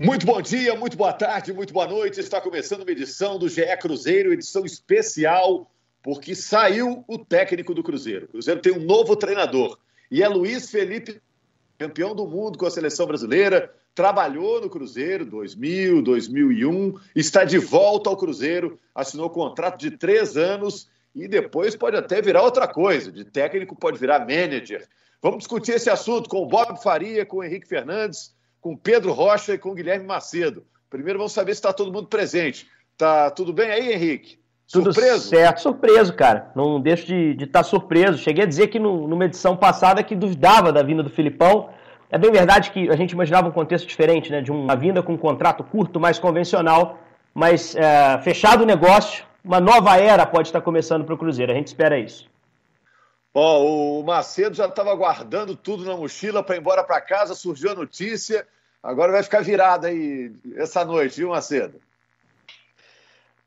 Muito bom dia, muito boa tarde, muito boa noite. Está começando uma edição do GE Cruzeiro, edição especial, porque saiu o técnico do Cruzeiro. O Cruzeiro tem um novo treinador e é Luiz Felipe, campeão do mundo com a seleção brasileira, trabalhou no Cruzeiro 2000, 2001, está de volta ao Cruzeiro, assinou contrato de três anos e depois pode até virar outra coisa. De técnico pode virar manager. Vamos discutir esse assunto com o Bob Faria, com o Henrique Fernandes com Pedro Rocha e com Guilherme Macedo. Primeiro vamos saber se está todo mundo presente. Tá tudo bem aí, Henrique? Tudo surpreso? certo, surpreso, cara. Não deixo de estar tá surpreso. Cheguei a dizer que no, numa edição passada que duvidava da vinda do Filipão. É bem verdade que a gente imaginava um contexto diferente, né? De uma vinda com um contrato curto, mais convencional, mas é, fechado o negócio, uma nova era pode estar começando para o Cruzeiro. A gente espera isso. Ó, o Macedo já estava guardando tudo na mochila para ir embora para casa, surgiu a notícia. Agora vai ficar virado aí essa noite, viu, Macedo?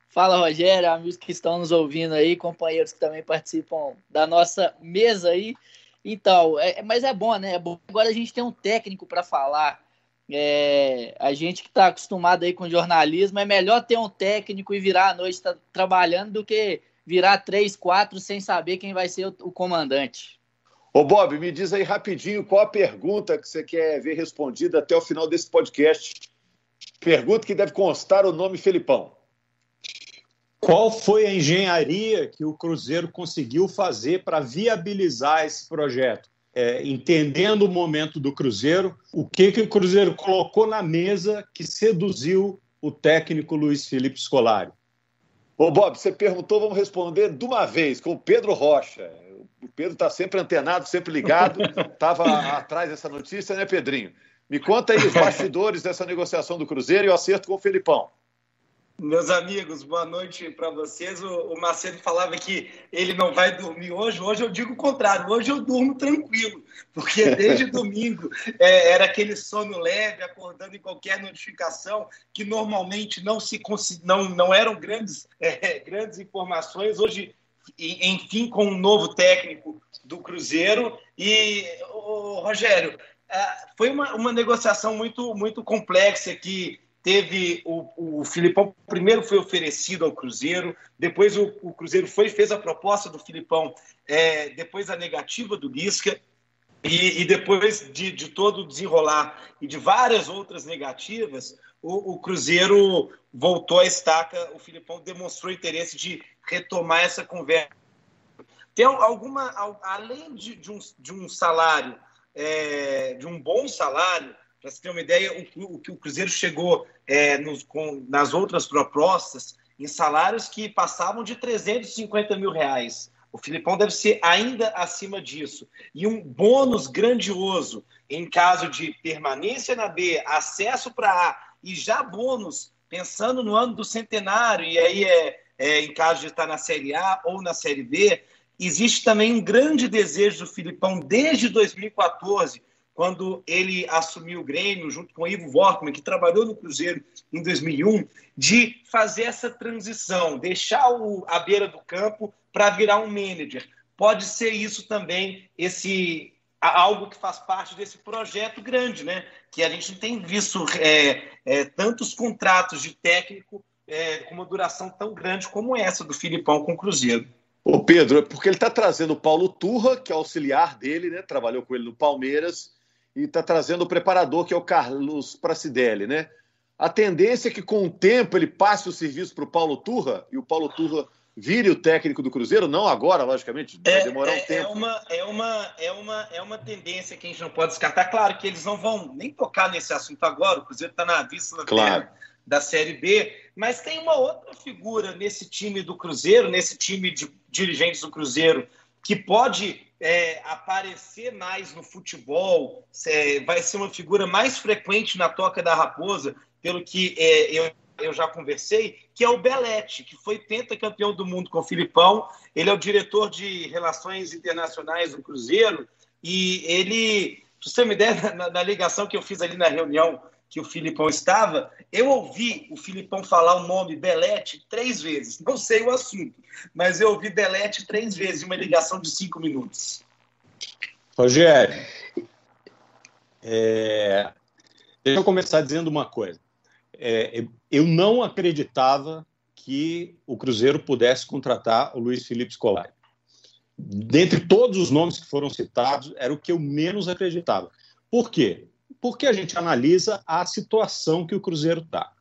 Fala, Rogério, amigos que estão nos ouvindo aí, companheiros que também participam da nossa mesa aí. Então, é, mas é bom, né? É bom. Agora a gente tem um técnico para falar. É, a gente que está acostumado aí com jornalismo, é melhor ter um técnico e virar a noite tá, trabalhando do que virar três, quatro sem saber quem vai ser o, o comandante. Ô Bob, me diz aí rapidinho qual a pergunta que você quer ver respondida até o final desse podcast. Pergunta que deve constar o nome Felipão. Qual foi a engenharia que o Cruzeiro conseguiu fazer para viabilizar esse projeto? É, entendendo o momento do Cruzeiro, o que, que o Cruzeiro colocou na mesa que seduziu o técnico Luiz Felipe Scolari? Ô, Bob, você perguntou, vamos responder de uma vez, com o Pedro Rocha. O Pedro está sempre antenado, sempre ligado, estava atrás dessa notícia, né, Pedrinho? Me conta aí os bastidores dessa negociação do Cruzeiro e o acerto com o Felipão. Meus amigos, boa noite para vocês. O, Macedo falava que ele não vai dormir hoje. Hoje eu digo o contrário. Hoje eu durmo tranquilo, porque desde domingo é, era aquele sono leve, acordando em qualquer notificação, que normalmente não se não, não eram grandes, é, grandes informações. Hoje, enfim, com um novo técnico do Cruzeiro. E, Rogério, é, foi uma, uma negociação muito, muito complexa que teve o, o Filipão primeiro foi oferecido ao Cruzeiro, depois o, o Cruzeiro foi fez a proposta do Filipão, é, depois a negativa do Lisca e, e depois de, de, todo o desenrolar e de várias outras negativas, o, o, Cruzeiro voltou à estaca. O Filipão demonstrou interesse de retomar essa conversa. Tem alguma, além de, de, um, de um salário, é, de um bom salário, para você ter uma ideia, o, que o Cruzeiro chegou é, nos, com, nas outras propostas em salários que passavam de 350 mil reais. O Filipão deve ser ainda acima disso. E um bônus grandioso em caso de permanência na B, acesso para A e já bônus pensando no ano do centenário, e aí é, é em caso de estar na Série A ou na Série B. Existe também um grande desejo do Filipão desde 2014 quando ele assumiu o Grêmio, junto com o Ivo Workman, que trabalhou no Cruzeiro em 2001, de fazer essa transição, deixar o, a beira do campo para virar um manager. Pode ser isso também, esse algo que faz parte desse projeto grande, né? Que a gente não tem visto é, é, tantos contratos de técnico é, com uma duração tão grande como essa do Filipão com o Cruzeiro. Ô Pedro, é porque ele está trazendo o Paulo Turra, que é auxiliar dele, né? Trabalhou com ele no Palmeiras e está trazendo o preparador, que é o Carlos Pracidelli, né? A tendência é que, com o tempo, ele passe o serviço para o Paulo Turra e o Paulo Turra vire o técnico do Cruzeiro, não agora, logicamente, vai é, demorar um é, tempo. É uma, é, uma, é, uma, é uma tendência que a gente não pode descartar. Claro que eles não vão nem tocar nesse assunto agora, o Cruzeiro está na vista da, claro. da Série B, mas tem uma outra figura nesse time do Cruzeiro, nesse time de dirigentes do Cruzeiro, que pode é, aparecer mais no futebol, é, vai ser uma figura mais frequente na Toca da Raposa, pelo que é, eu, eu já conversei, que é o Belete, que foi pentacampeão do mundo com o Filipão. Ele é o diretor de Relações Internacionais do Cruzeiro e ele, você uma ideia, na, na ligação que eu fiz ali na reunião que o Filipão estava, eu ouvi o Filipão falar o nome Belete três vezes. Não sei o assunto, mas eu ouvi Belete três vezes uma ligação de cinco minutos. Rogério, é, Deixa eu começar dizendo uma coisa. É, eu não acreditava que o Cruzeiro pudesse contratar o Luiz Felipe Scolari. Dentre todos os nomes que foram citados, era o que eu menos acreditava. Por quê? Porque a gente analisa a situação que o Cruzeiro está.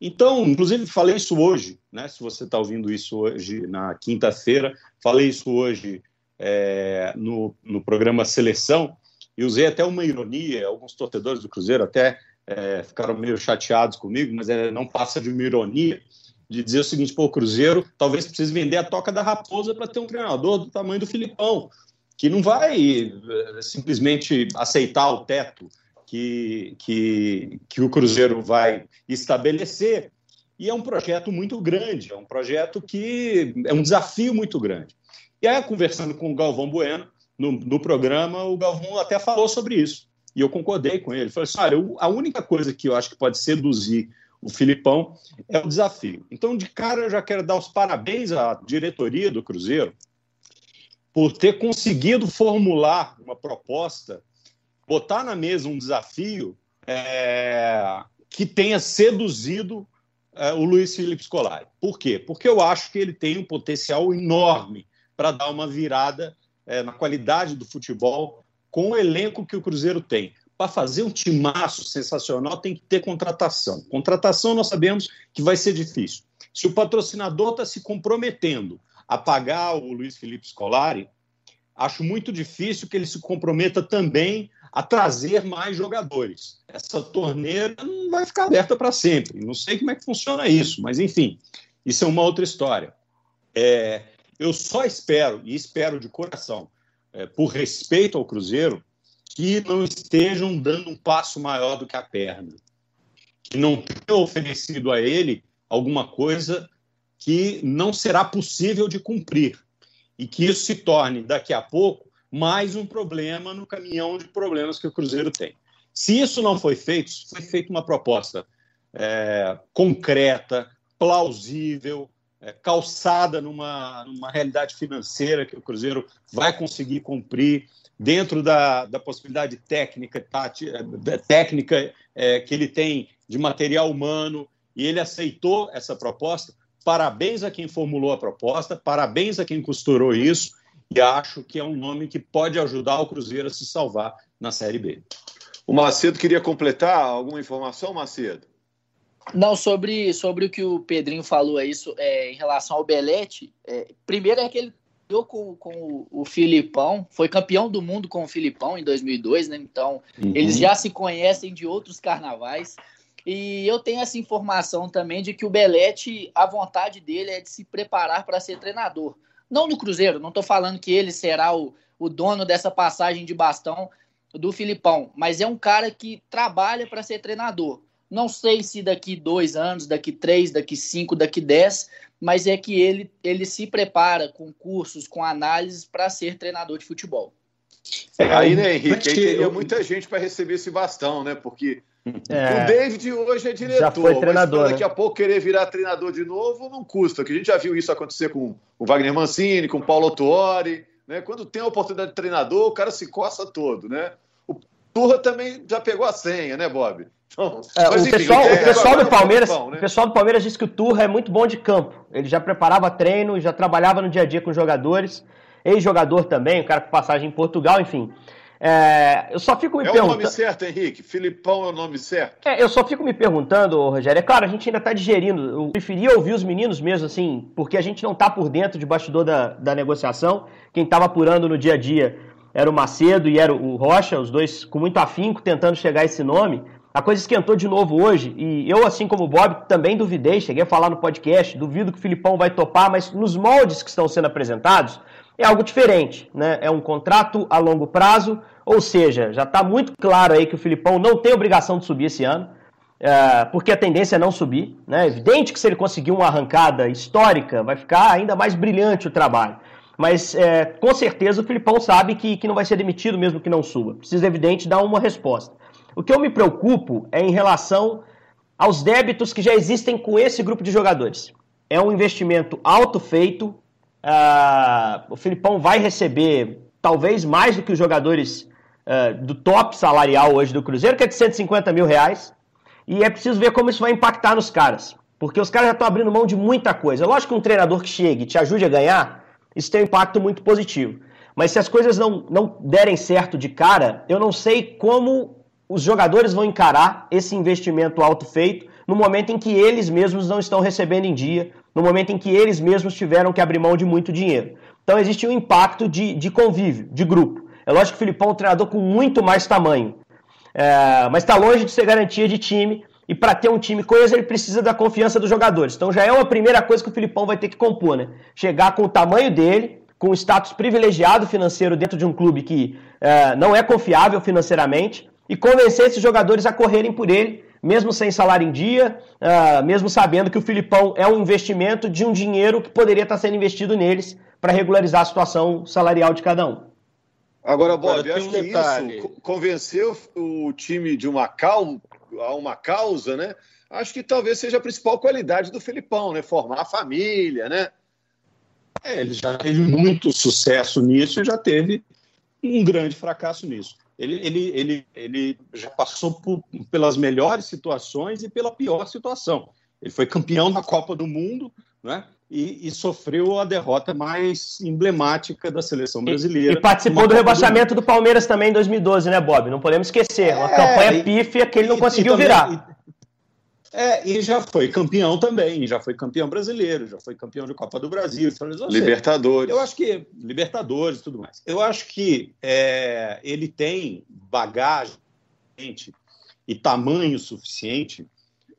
Então, inclusive, falei isso hoje, né? Se você está ouvindo isso hoje na quinta-feira, falei isso hoje é, no, no programa Seleção e usei até uma ironia. Alguns torcedores do Cruzeiro até é, ficaram meio chateados comigo, mas é, não passa de uma ironia de dizer o seguinte: pô, o Cruzeiro talvez precise vender a toca da raposa para ter um treinador do tamanho do Filipão, que não vai é, simplesmente aceitar o teto que, que, que o Cruzeiro vai estabelecer. E é um projeto muito grande, é um projeto que é um desafio muito grande. E aí, conversando com o Galvão Bueno, no, no programa, o Galvão até falou sobre isso. E eu concordei com ele. Falei assim: olha, a única coisa que eu acho que pode seduzir o Filipão é o desafio. Então, de cara, eu já quero dar os parabéns à diretoria do Cruzeiro por ter conseguido formular uma proposta botar na mesa um desafio é, que tenha seduzido é, o Luiz Felipe Scolari. Por quê? Porque eu acho que ele tem um potencial enorme para dar uma virada é, na qualidade do futebol com o elenco que o Cruzeiro tem. Para fazer um timaço sensacional, tem que ter contratação. Contratação nós sabemos que vai ser difícil. Se o patrocinador está se comprometendo a pagar o Luiz Felipe Scolari, acho muito difícil que ele se comprometa também a trazer mais jogadores. Essa torneira não vai ficar aberta para sempre. Não sei como é que funciona isso, mas enfim, isso é uma outra história. É, eu só espero, e espero de coração, é, por respeito ao Cruzeiro, que não estejam dando um passo maior do que a perna. Que não tenham oferecido a ele alguma coisa que não será possível de cumprir. E que isso se torne, daqui a pouco, mais um problema no caminhão de problemas que o Cruzeiro tem. Se isso não foi feito, foi feita uma proposta é, concreta, plausível, é, calçada numa, numa realidade financeira que o Cruzeiro vai conseguir cumprir dentro da, da possibilidade técnica, tática, é, técnica é, que ele tem de material humano, e ele aceitou essa proposta. Parabéns a quem formulou a proposta, parabéns a quem costurou isso, e acho que é um nome que pode ajudar o Cruzeiro a se salvar na Série B. O Macedo queria completar alguma informação, Macedo? Não, sobre, sobre o que o Pedrinho falou aí é, em relação ao Belete, é, primeiro é que ele jogou com, com o Filipão, foi campeão do mundo com o Filipão em 2002, né? Então, uhum. eles já se conhecem de outros carnavais. E eu tenho essa informação também de que o Belete, a vontade dele é de se preparar para ser treinador. Não no Cruzeiro, não estou falando que ele será o, o dono dessa passagem de bastão do Filipão, mas é um cara que trabalha para ser treinador. Não sei se daqui dois anos, daqui três, daqui cinco, daqui dez, mas é que ele, ele se prepara com cursos, com análises para ser treinador de futebol. É, aí, né, Henrique, aí teria muita gente para receber esse bastão, né? Porque é, o David hoje é diretor, já foi treinador, mas daqui né? a pouco querer virar treinador de novo não custa, que a gente já viu isso acontecer com o Wagner Mancini, com o Paulo Tuori, né? Quando tem a oportunidade de treinador, o cara se coça todo, né? O Turra também já pegou a senha, né, Bob? Então, é, mas, o, enfim, pessoal, é, o pessoal do Palmeiras, né? o pessoal do Palmeiras disse que o Turra é muito bom de campo. Ele já preparava treino, já trabalhava no dia a dia com jogadores, ex-jogador também, o cara com passagem em Portugal, enfim. É, eu só fico me é perguntando. É o nome certo, Henrique? Filipão é o nome certo? É, eu só fico me perguntando, Rogério. É claro, a gente ainda está digerindo. Eu preferia ouvir os meninos mesmo, assim, porque a gente não está por dentro de bastidor da, da negociação. Quem estava apurando no dia a dia era o Macedo e era o Rocha, os dois com muito afinco tentando chegar a esse nome. A coisa esquentou de novo hoje e eu, assim como o Bob, também duvidei. Cheguei a falar no podcast, duvido que o Filipão vai topar, mas nos moldes que estão sendo apresentados, é algo diferente, né? É um contrato a longo prazo, ou seja, já está muito claro aí que o Filipão não tem obrigação de subir esse ano, é, porque a tendência é não subir, né? É evidente que se ele conseguir uma arrancada histórica, vai ficar ainda mais brilhante o trabalho. Mas é, com certeza o Filipão sabe que, que não vai ser demitido mesmo que não suba. Precisa, evidente, dar uma resposta. O que eu me preocupo é em relação aos débitos que já existem com esse grupo de jogadores. É um investimento alto feito, Uh, o Filipão vai receber talvez mais do que os jogadores uh, do top salarial hoje do Cruzeiro, que é de 150 mil reais. E é preciso ver como isso vai impactar nos caras. Porque os caras já estão abrindo mão de muita coisa. Lógico que um treinador que chegue e te ajude a ganhar, isso tem um impacto muito positivo. Mas se as coisas não, não derem certo de cara, eu não sei como os jogadores vão encarar esse investimento alto feito no momento em que eles mesmos não estão recebendo em dia, no momento em que eles mesmos tiveram que abrir mão de muito dinheiro. Então existe um impacto de, de convívio, de grupo. É lógico que o Filipão é um treinador com muito mais tamanho, é, mas está longe de ser garantia de time. E para ter um time coeso, ele precisa da confiança dos jogadores. Então já é uma primeira coisa que o Filipão vai ter que compor, né? Chegar com o tamanho dele, com o status privilegiado financeiro dentro de um clube que é, não é confiável financeiramente, e convencer esses jogadores a correrem por ele, mesmo sem salário em dia, uh, mesmo sabendo que o Filipão é um investimento de um dinheiro que poderia estar sendo investido neles para regularizar a situação salarial de cada um. Agora, Bob, eu acho um que detalhe. isso convenceu o time de uma cal... a uma causa, né? Acho que talvez seja a principal qualidade do Filipão, né? Formar a família, né? É, ele já teve muito sucesso nisso e já teve um grande fracasso nisso. Ele, ele, ele, ele já passou por, pelas melhores situações e pela pior situação. Ele foi campeão da Copa do Mundo né? e, e sofreu a derrota mais emblemática da seleção brasileira. E, e participou do rebaixamento do... do... Palmeiras também em 2012, né, Bob? Não podemos esquecer. Uma é, campanha pífia que ele não conseguiu também, virar. É, e já foi campeão também, já foi campeão brasileiro, já foi campeão de Copa do Brasil. Libertadores. Eu acho que. Libertadores e tudo mais. Eu acho que é, ele tem bagagem e tamanho suficiente,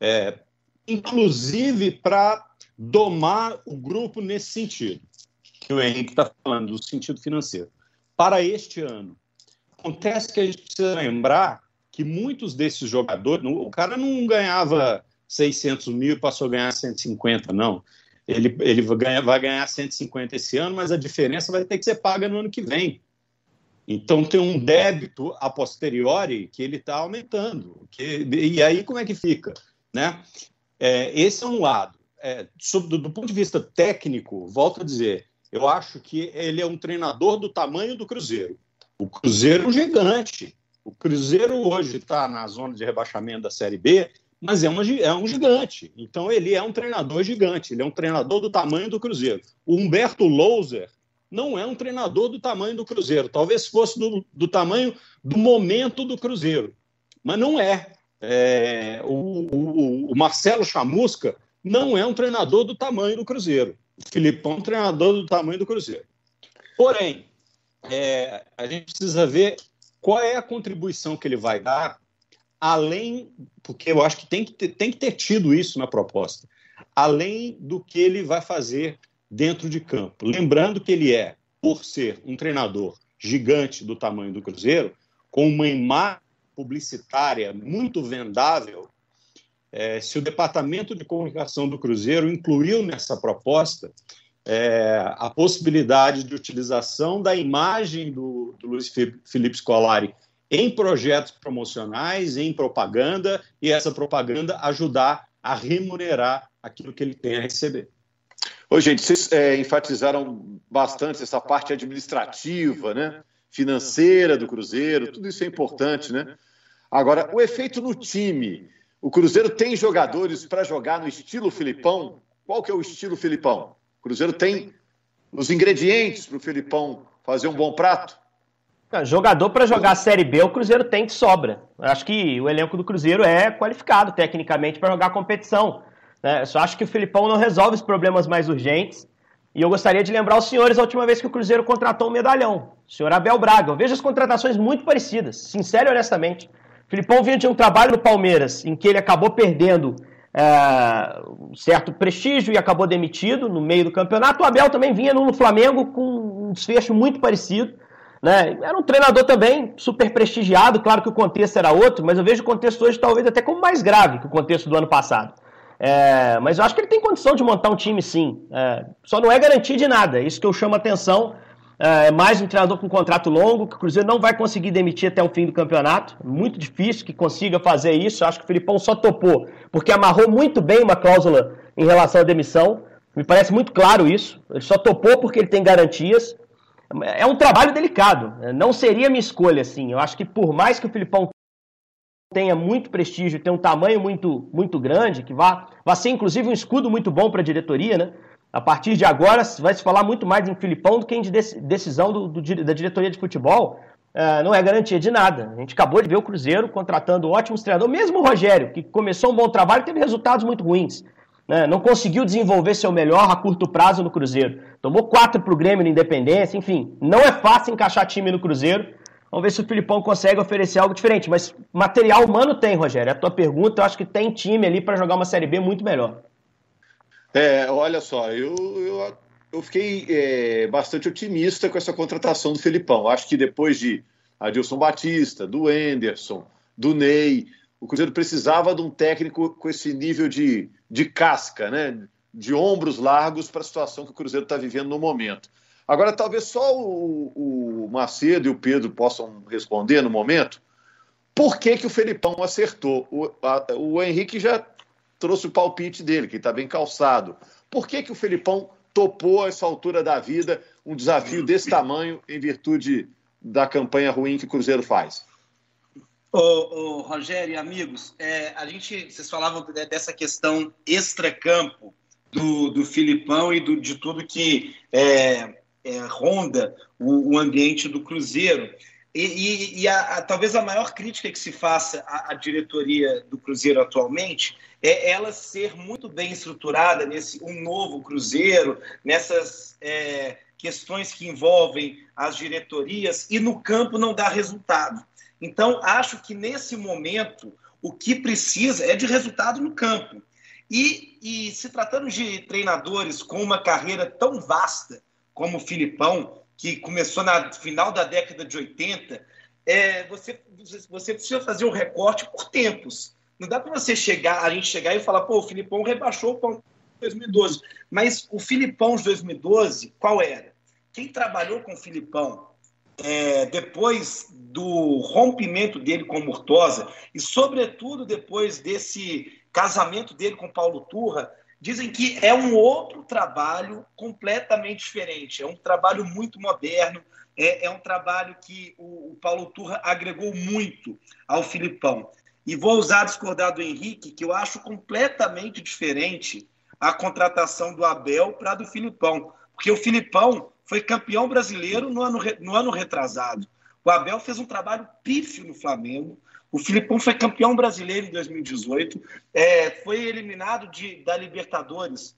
é, inclusive para domar o grupo nesse sentido, que o Henrique está falando, do sentido financeiro. Para este ano. Acontece que a gente precisa lembrar que muitos desses jogadores, o cara não ganhava 600 mil e passou a ganhar 150, não. Ele, ele vai, ganhar, vai ganhar 150 esse ano, mas a diferença vai ter que ser paga no ano que vem. Então tem um débito a posteriori que ele está aumentando. Que, e aí como é que fica? Né? É, esse é um lado. É, do, do ponto de vista técnico, volto a dizer, eu acho que ele é um treinador do tamanho do Cruzeiro. O Cruzeiro é um gigante. O Cruzeiro hoje está na zona de rebaixamento da Série B, mas é, uma, é um gigante. Então ele é um treinador gigante, ele é um treinador do tamanho do Cruzeiro. O Humberto Louser não é um treinador do tamanho do Cruzeiro, talvez fosse do, do tamanho do momento do Cruzeiro, mas não é. é o, o, o, Marcelo Chamusca não é um treinador do tamanho do Cruzeiro. O Filipão é um treinador do tamanho do Cruzeiro. Porém, é, a gente precisa ver qual é a contribuição que ele vai dar, além, porque eu acho que tem que ter, tem que ter tido isso na proposta, além do que ele vai fazer dentro de campo. Lembrando que ele é, por ser um treinador gigante do tamanho do Cruzeiro, com uma imagem publicitária muito vendável, é, se o departamento de comunicação do Cruzeiro incluiu nessa proposta é, a possibilidade de utilização da imagem do, do Luiz Felipe Scolari em projetos promocionais, em propaganda, e essa propaganda ajudar a remunerar aquilo que ele tem a receber. Oi, gente, vocês é, enfatizaram bastante essa parte administrativa, né? financeira do Cruzeiro, tudo isso é importante, né? Agora, o efeito no time. O Cruzeiro tem jogadores para jogar no estilo Filipão? Qual que é o estilo Filipão? Cruzeiro tem os ingredientes para o Felipão fazer um bom prato? Jogador para jogar a Série B, o Cruzeiro tem de sobra. Eu acho que o elenco do Cruzeiro é qualificado tecnicamente para jogar a competição. Né? Eu só acho que o Filipão não resolve os problemas mais urgentes. E eu gostaria de lembrar os senhores a última vez que o Cruzeiro contratou um medalhão, o senhor Abel Braga. Eu vejo as contratações muito parecidas, sincero e honestamente. O Filipão vinha de um trabalho no Palmeiras, em que ele acabou perdendo é, um certo prestígio e acabou demitido no meio do campeonato. O Abel também vinha no Flamengo com um desfecho muito parecido. Né? Era um treinador também super prestigiado, claro que o contexto era outro, mas eu vejo o contexto hoje talvez até como mais grave que o contexto do ano passado. É, mas eu acho que ele tem condição de montar um time sim. É, só não é garantia de nada. Isso que eu chamo a atenção é, é mais um treinador com contrato longo, que o Cruzeiro não vai conseguir demitir até o fim do campeonato. Muito difícil que consiga fazer isso. Acho que o Filipão só topou, porque amarrou muito bem uma cláusula em relação à demissão. Me parece muito claro isso. Ele só topou porque ele tem garantias. é um trabalho delicado. Não seria minha escolha, assim. Eu acho que por mais que o Filipão tenha muito prestígio, tenha um tamanho muito, muito grande, que vá, vá ser inclusive um escudo muito bom para a diretoria, né? A partir de agora vai se falar muito mais em Filipão do que em decisão do, do, da diretoria de futebol. Uh, não é garantia de nada. A gente acabou de ver o Cruzeiro contratando ótimos treinadores, mesmo o Rogério, que começou um bom trabalho teve resultados muito ruins. Né? Não conseguiu desenvolver seu melhor a curto prazo no Cruzeiro. Tomou quatro para o Grêmio na Independência, enfim. Não é fácil encaixar time no Cruzeiro. Vamos ver se o Filipão consegue oferecer algo diferente. Mas material humano tem, Rogério. É a tua pergunta, eu acho que tem time ali para jogar uma Série B muito melhor. É, olha só, eu, eu, eu fiquei é, bastante otimista com essa contratação do Felipão. Acho que depois de Adilson Batista, do Enderson, do Ney, o Cruzeiro precisava de um técnico com esse nível de, de casca, né? de ombros largos para a situação que o Cruzeiro está vivendo no momento. Agora, talvez só o, o, Macedo e o Pedro possam responder no momento. Por que, que o Felipão acertou? O, a, o Henrique já trouxe o palpite dele, que está bem calçado. Por que, que o Felipão topou a essa altura da vida um desafio desse tamanho em virtude da campanha ruim que o Cruzeiro faz? Ô, ô Rogério e amigos, é, a gente, vocês falavam dessa questão extracampo do, do Filipão e do, de tudo que é, é, ronda o, o, ambiente do Cruzeiro. E, e, e a, a, talvez a maior crítica que se faça à, à diretoria do Cruzeiro atualmente é ela ser muito bem estruturada nesse um novo Cruzeiro, nessas é, questões que envolvem as diretorias e no campo não dá resultado. Então, acho que nesse momento o que precisa é de resultado no campo. E, e se tratando de treinadores com uma carreira tão vasta como o Filipão, que começou na final da década de 80, é, você, você precisa fazer um recorte por tempos. Não dá para você chegar, a gente chegar e falar, pô, o Filipão rebaixou o Palmeiras em 2012. Mas o Filipão de 2012, qual era? Quem trabalhou com o Filipão é, depois do rompimento dele com Murtosa e, sobretudo, depois desse casamento dele com Paulo Turra, dizem que é um outro trabalho completamente diferente. É um trabalho muito moderno, é, é um trabalho que o, o Paulo Turra agregou muito ao Filipão. E vou usar discordar do Henrique, que eu acho completamente diferente a contratação do Abel para do Filipão. Porque o Filipão foi campeão brasileiro no ano, no ano retrasado. O Abel fez um trabalho pífio no Flamengo. O Filipão foi campeão brasileiro em 2018. É, foi eliminado de, da Libertadores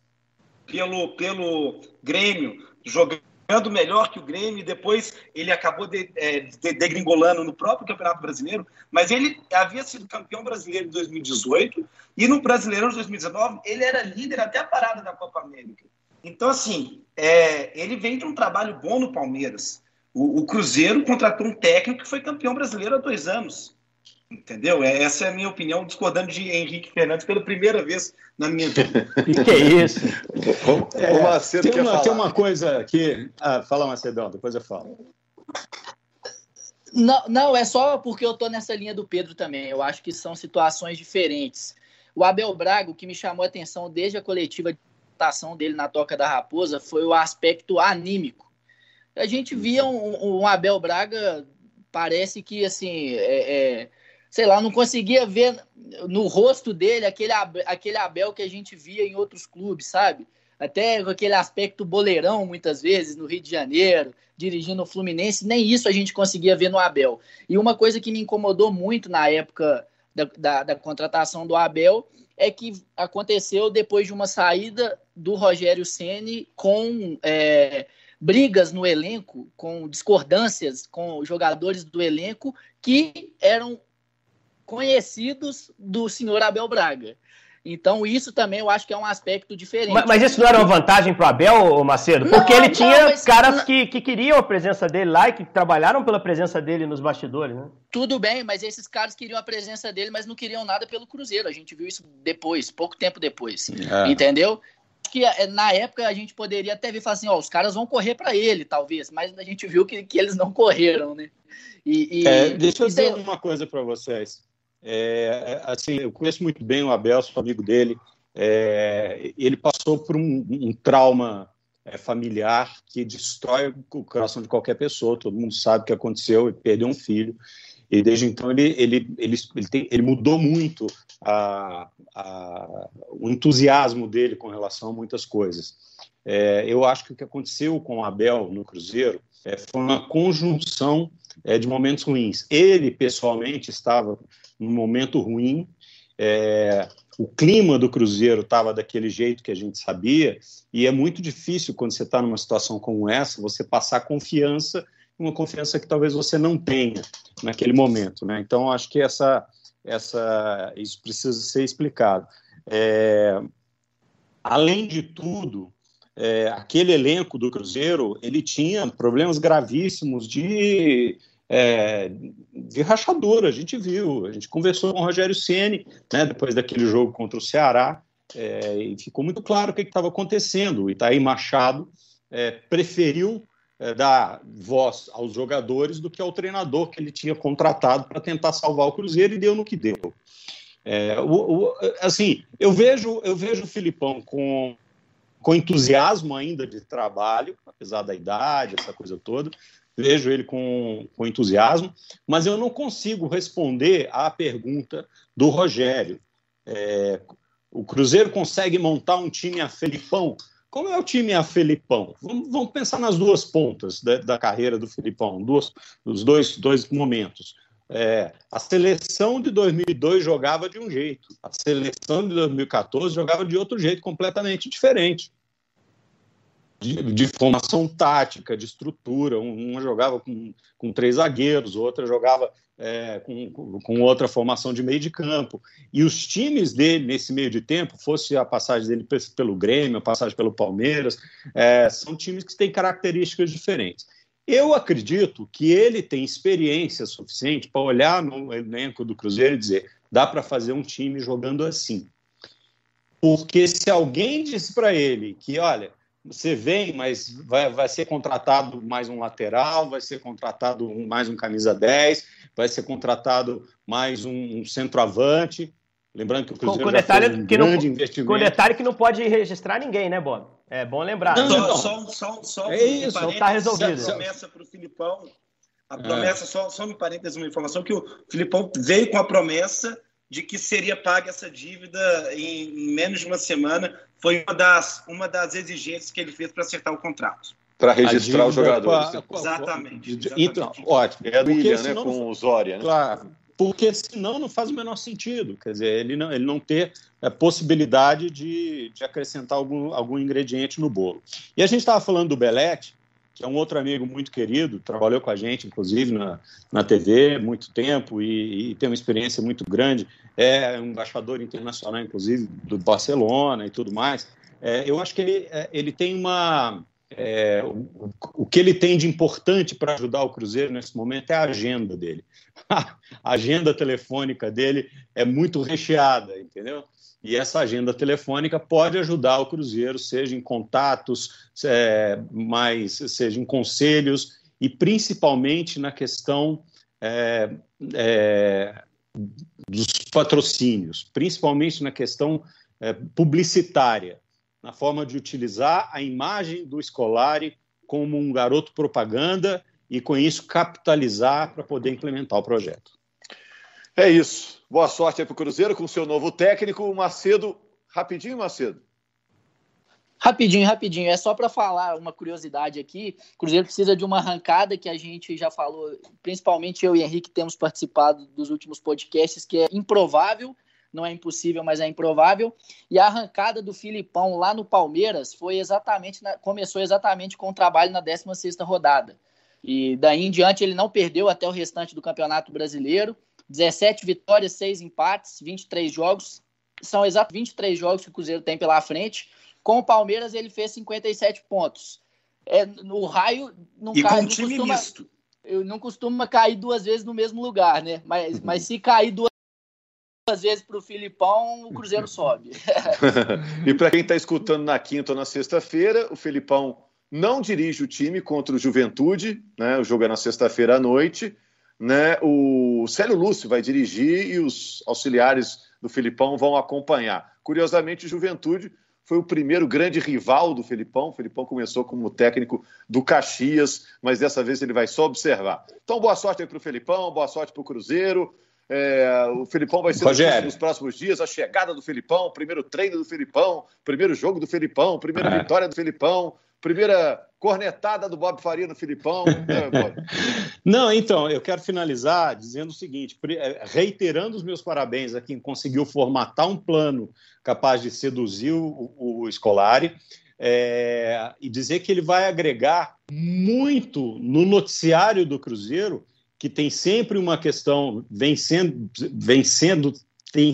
pelo, pelo Grêmio, jogando melhor que o Grêmio, e depois ele acabou de, é, de, degringolando no próprio Campeonato Brasileiro, mas ele havia sido campeão brasileiro em 2018 e no Brasileirão de 2019 ele era líder até a parada da Copa América. Então, assim, é, ele vem de um trabalho bom no Palmeiras. O Cruzeiro contratou um técnico que foi campeão brasileiro há dois anos. Entendeu? É, essa é a minha opinião, discordando de Henrique Fernandes pela primeira vez na minha vida. E que é isso? É, o Macedo tem, uma, tem uma coisa que. Ah, fala, Macedão, depois eu falo. Não, não, é só porque eu tô nessa linha do Pedro também. Eu acho que são situações diferentes. O Abel Braga, o que me chamou a atenção desde a coletiva de votação dele na Toca da Raposa foi o aspecto anímico. A gente via um, um Abel Braga, parece que assim. É, é, sei lá, não conseguia ver no rosto dele aquele, aquele Abel que a gente via em outros clubes, sabe? Até com aquele aspecto boleirão, muitas vezes, no Rio de Janeiro, dirigindo o Fluminense, nem isso a gente conseguia ver no Abel. E uma coisa que me incomodou muito na época da, da, da contratação do Abel é que aconteceu depois de uma saída do Rogério Ceni com é, brigas no elenco, com discordâncias com jogadores do elenco que eram conhecidos do senhor Abel Braga. Então, isso também eu acho que é um aspecto diferente. Mas, mas isso não era uma vantagem para o Abel, Macedo? Porque não, ele tinha não, caras que, que queriam a presença dele lá e que trabalharam pela presença dele nos bastidores, né? Tudo bem, mas esses caras queriam a presença dele, mas não queriam nada pelo Cruzeiro. A gente viu isso depois, pouco tempo depois. É. Entendeu? que é, na época a gente poderia até ver e falar assim, ó, os caras vão correr para ele, talvez, mas a gente viu que, que eles não correram, né? E, e é, deixa eu dizer uma coisa para vocês. É, assim, eu conheço muito bem o Abel, sou amigo dele. É, ele passou por um, um trauma é, familiar que destrói o coração de qualquer pessoa. Todo mundo sabe o que aconteceu, ele perdeu um filho. E desde então ele, ele, ele, ele, tem, ele mudou muito a, a, o entusiasmo dele com relação a muitas coisas. É, eu acho que o que aconteceu com o Abel no Cruzeiro é, foi uma conjunção é, de momentos ruins. Ele, pessoalmente, estava num momento ruim, é, o clima do Cruzeiro estava daquele jeito que a gente sabia, e é muito difícil, quando você está numa situação como essa, você passar confiança, uma confiança que talvez você não tenha naquele momento. Né? Então, acho que essa, essa, isso precisa ser explicado. É, além de tudo, é, aquele elenco do Cruzeiro ele tinha problemas gravíssimos de é, de rachadura, a gente viu, a gente conversou com o Rogério Ceni, né, depois daquele jogo contra o Ceará, é, e ficou muito claro o que estava acontecendo. O Itaí Machado é, preferiu é, dar voz aos jogadores do que ao treinador que ele tinha contratado para tentar salvar o Cruzeiro e deu no que deu. É, o, o, assim, eu vejo, eu vejo o Filipão com, com entusiasmo ainda de trabalho, apesar da idade, essa coisa toda, vejo ele com, com entusiasmo, mas eu não consigo responder à pergunta do Rogério. É, o Cruzeiro consegue montar um time a Felipão? Como é o time a Felipão? Vamos, vamos pensar nas duas pontas da, da carreira do Felipão, duas, os dois, dois momentos. É, a seleção de 2002 jogava de um jeito, a seleção de 2014 jogava de outro jeito, completamente diferente de, de, formação tática, de estrutura. Uma jogava com, com três zagueiros, outra jogava é, com, com outra formação de meio de campo. E os times dele, nesse meio de tempo, fosse a passagem dele pelo Grêmio, a passagem pelo Palmeiras, é, são times que têm características diferentes. Eu acredito que ele tem experiência suficiente para olhar no elenco do Cruzeiro e dizer: dá para fazer um time jogando assim. Porque se alguém disse para ele que, olha, você vem, mas vai, vai ser contratado mais um lateral, vai ser contratado mais um camisa 10, vai ser contratado mais um, um centroavante. Lembrando que o Cruzeiro com, com detalhe um que grande não, investimento. Com detalhe que não pode registrar ninguém, né, Bob? É bom lembrar. Não, não, só, só, só é isso, não está resolvido. Promessa para o Filipão, a é. promessa, é. só, só um parênteses, uma informação, que o Filipão veio com a promessa de que seria paga essa dívida em, menos de uma semana. Foi uma das, uma das exigências que ele fez para acertar o contrato. Para registrar os jogadores. exatamente, exatamente. Então, ótimo. É do William, né, com o Zória. Né? Claro, porque senão não faz o menor sentido. Quer dizer, ele não, ele não ter a possibilidade de, de acrescentar algum, algum ingrediente no bolo. E a gente estava falando do Belete, que é um outro amigo muito querido, trabalhou com a gente, inclusive, na, na TV muito tempo e, e tem uma experiência muito grande, é um embaixador internacional, inclusive, do Barcelona e tudo mais. É, eu acho que ele, é, ele tem uma. É, o, o, que ele tem de importante para ajudar o Cruzeiro nesse momento é a agenda dele. a agenda telefônica dele é muito recheada, entendeu? E essa agenda telefônica pode ajudar o Cruzeiro, seja em contatos, é, mais, seja em conselhos e principalmente na questão é, é, dos patrocínios, principalmente na questão é, publicitária, na forma de utilizar a imagem do Scolari como um garoto propaganda e com isso capitalizar para poder implementar o projeto. É isso. Boa sorte aí para o Cruzeiro com seu novo técnico, Macedo. Rapidinho, Macedo. Rapidinho, rapidinho. É só para falar uma curiosidade aqui. O Cruzeiro precisa de uma arrancada que a gente já falou, principalmente eu e Henrique temos participado dos últimos podcasts, que é improvável, não é impossível, mas é improvável. E a arrancada do Filipão lá no Palmeiras foi exatamente na, começou exatamente com o trabalho na 16ª rodada. E daí em diante ele não perdeu até o restante do Campeonato Brasileiro. 17 vitórias, 6 empates, 23 jogos. São exatos 23 jogos que o Cruzeiro tem pela frente. Com o Palmeiras, ele fez 57 pontos. É, no raio não e cai, com um time costuma, misto. Eu não costuma cair duas vezes no mesmo lugar, né? Mas, mas se cair duas duas vezes para o Filipão, o Cruzeiro sobe. e para quem está escutando na quinta ou na sexta-feira, o Filipão não dirige o time contra o Juventude, né? O jogo é na sexta-feira à noite né, o Célio Lúcio vai dirigir e os auxiliares do Filipão vão acompanhar. Curiosamente, o Juventude foi o primeiro grande rival do Felipão. O Felipão começou como técnico do Caxias, mas dessa vez ele vai só observar. Então, boa sorte aí para o Felipão, boa sorte para o Cruzeiro. É, o Felipão vai ser Rogério. nos próximos dias, a chegada do Felipão, o primeiro treino do Felipão, primeiro jogo do Felipão, primeira É. vitória do Felipão, primeira cornetada do Bob Faria no Filipão. É. Não, então, eu quero finalizar dizendo o seguinte, eh, reiterando os meus parabéns a quem conseguiu formatar um plano capaz de seduzir o, o Scolari eh, e dizer que ele vai agregar muito no noticiário do Cruzeiro, que tem sempre uma questão, vem sendo, vem sendo tem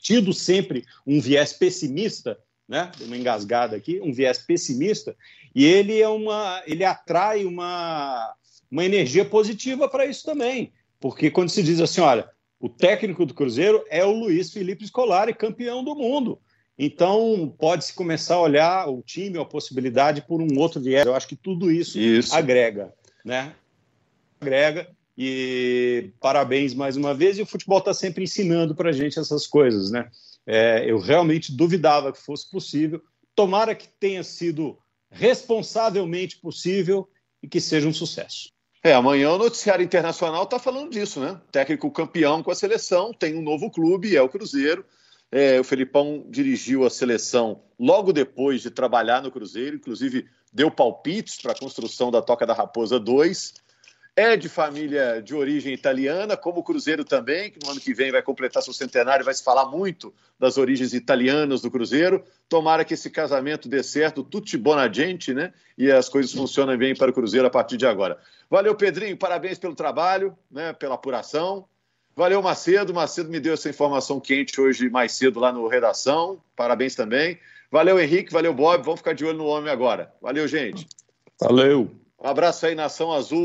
tido sempre um viés pessimista, né? Uma engasgada aqui, um viés pessimista, e ele é uma, ele atrai uma uma energia positiva para isso também. Porque quando se diz assim, olha, o técnico do Cruzeiro é o Luiz Felipe Scolari, campeão do mundo. Então, pode-se começar a olhar o time, a possibilidade por um outro viés. Eu acho que tudo isso, Isso. agrega, né? Agrega. E parabéns mais uma vez. E o futebol está sempre ensinando para a gente essas coisas, né? É, eu realmente duvidava que fosse possível. Tomara que tenha sido responsavelmente possível e que seja um sucesso. É, amanhã o noticiário internacional está falando disso, né? Técnico campeão com a seleção, tem um novo clube, é o Cruzeiro. É, o Felipão dirigiu a seleção logo depois de trabalhar no Cruzeiro, inclusive deu palpites para a construção da Toca da Raposa 2. É de família de origem italiana, como o Cruzeiro também, que no ano que vem vai completar seu centenário, vai se falar muito das origens italianas do Cruzeiro. Tomara que esse casamento dê certo, tutti bona gente, né? E as coisas funcionem bem para o Cruzeiro a partir de agora. Valeu, Pedrinho, parabéns pelo trabalho, né? Pela apuração. Valeu, Macedo. Macedo me deu essa informação quente hoje mais cedo lá no Redação. Parabéns também. Valeu, Henrique. Valeu, Bob. Vamos ficar de olho no homem agora. Valeu, gente. Valeu! Um abraço aí, Nação Azul.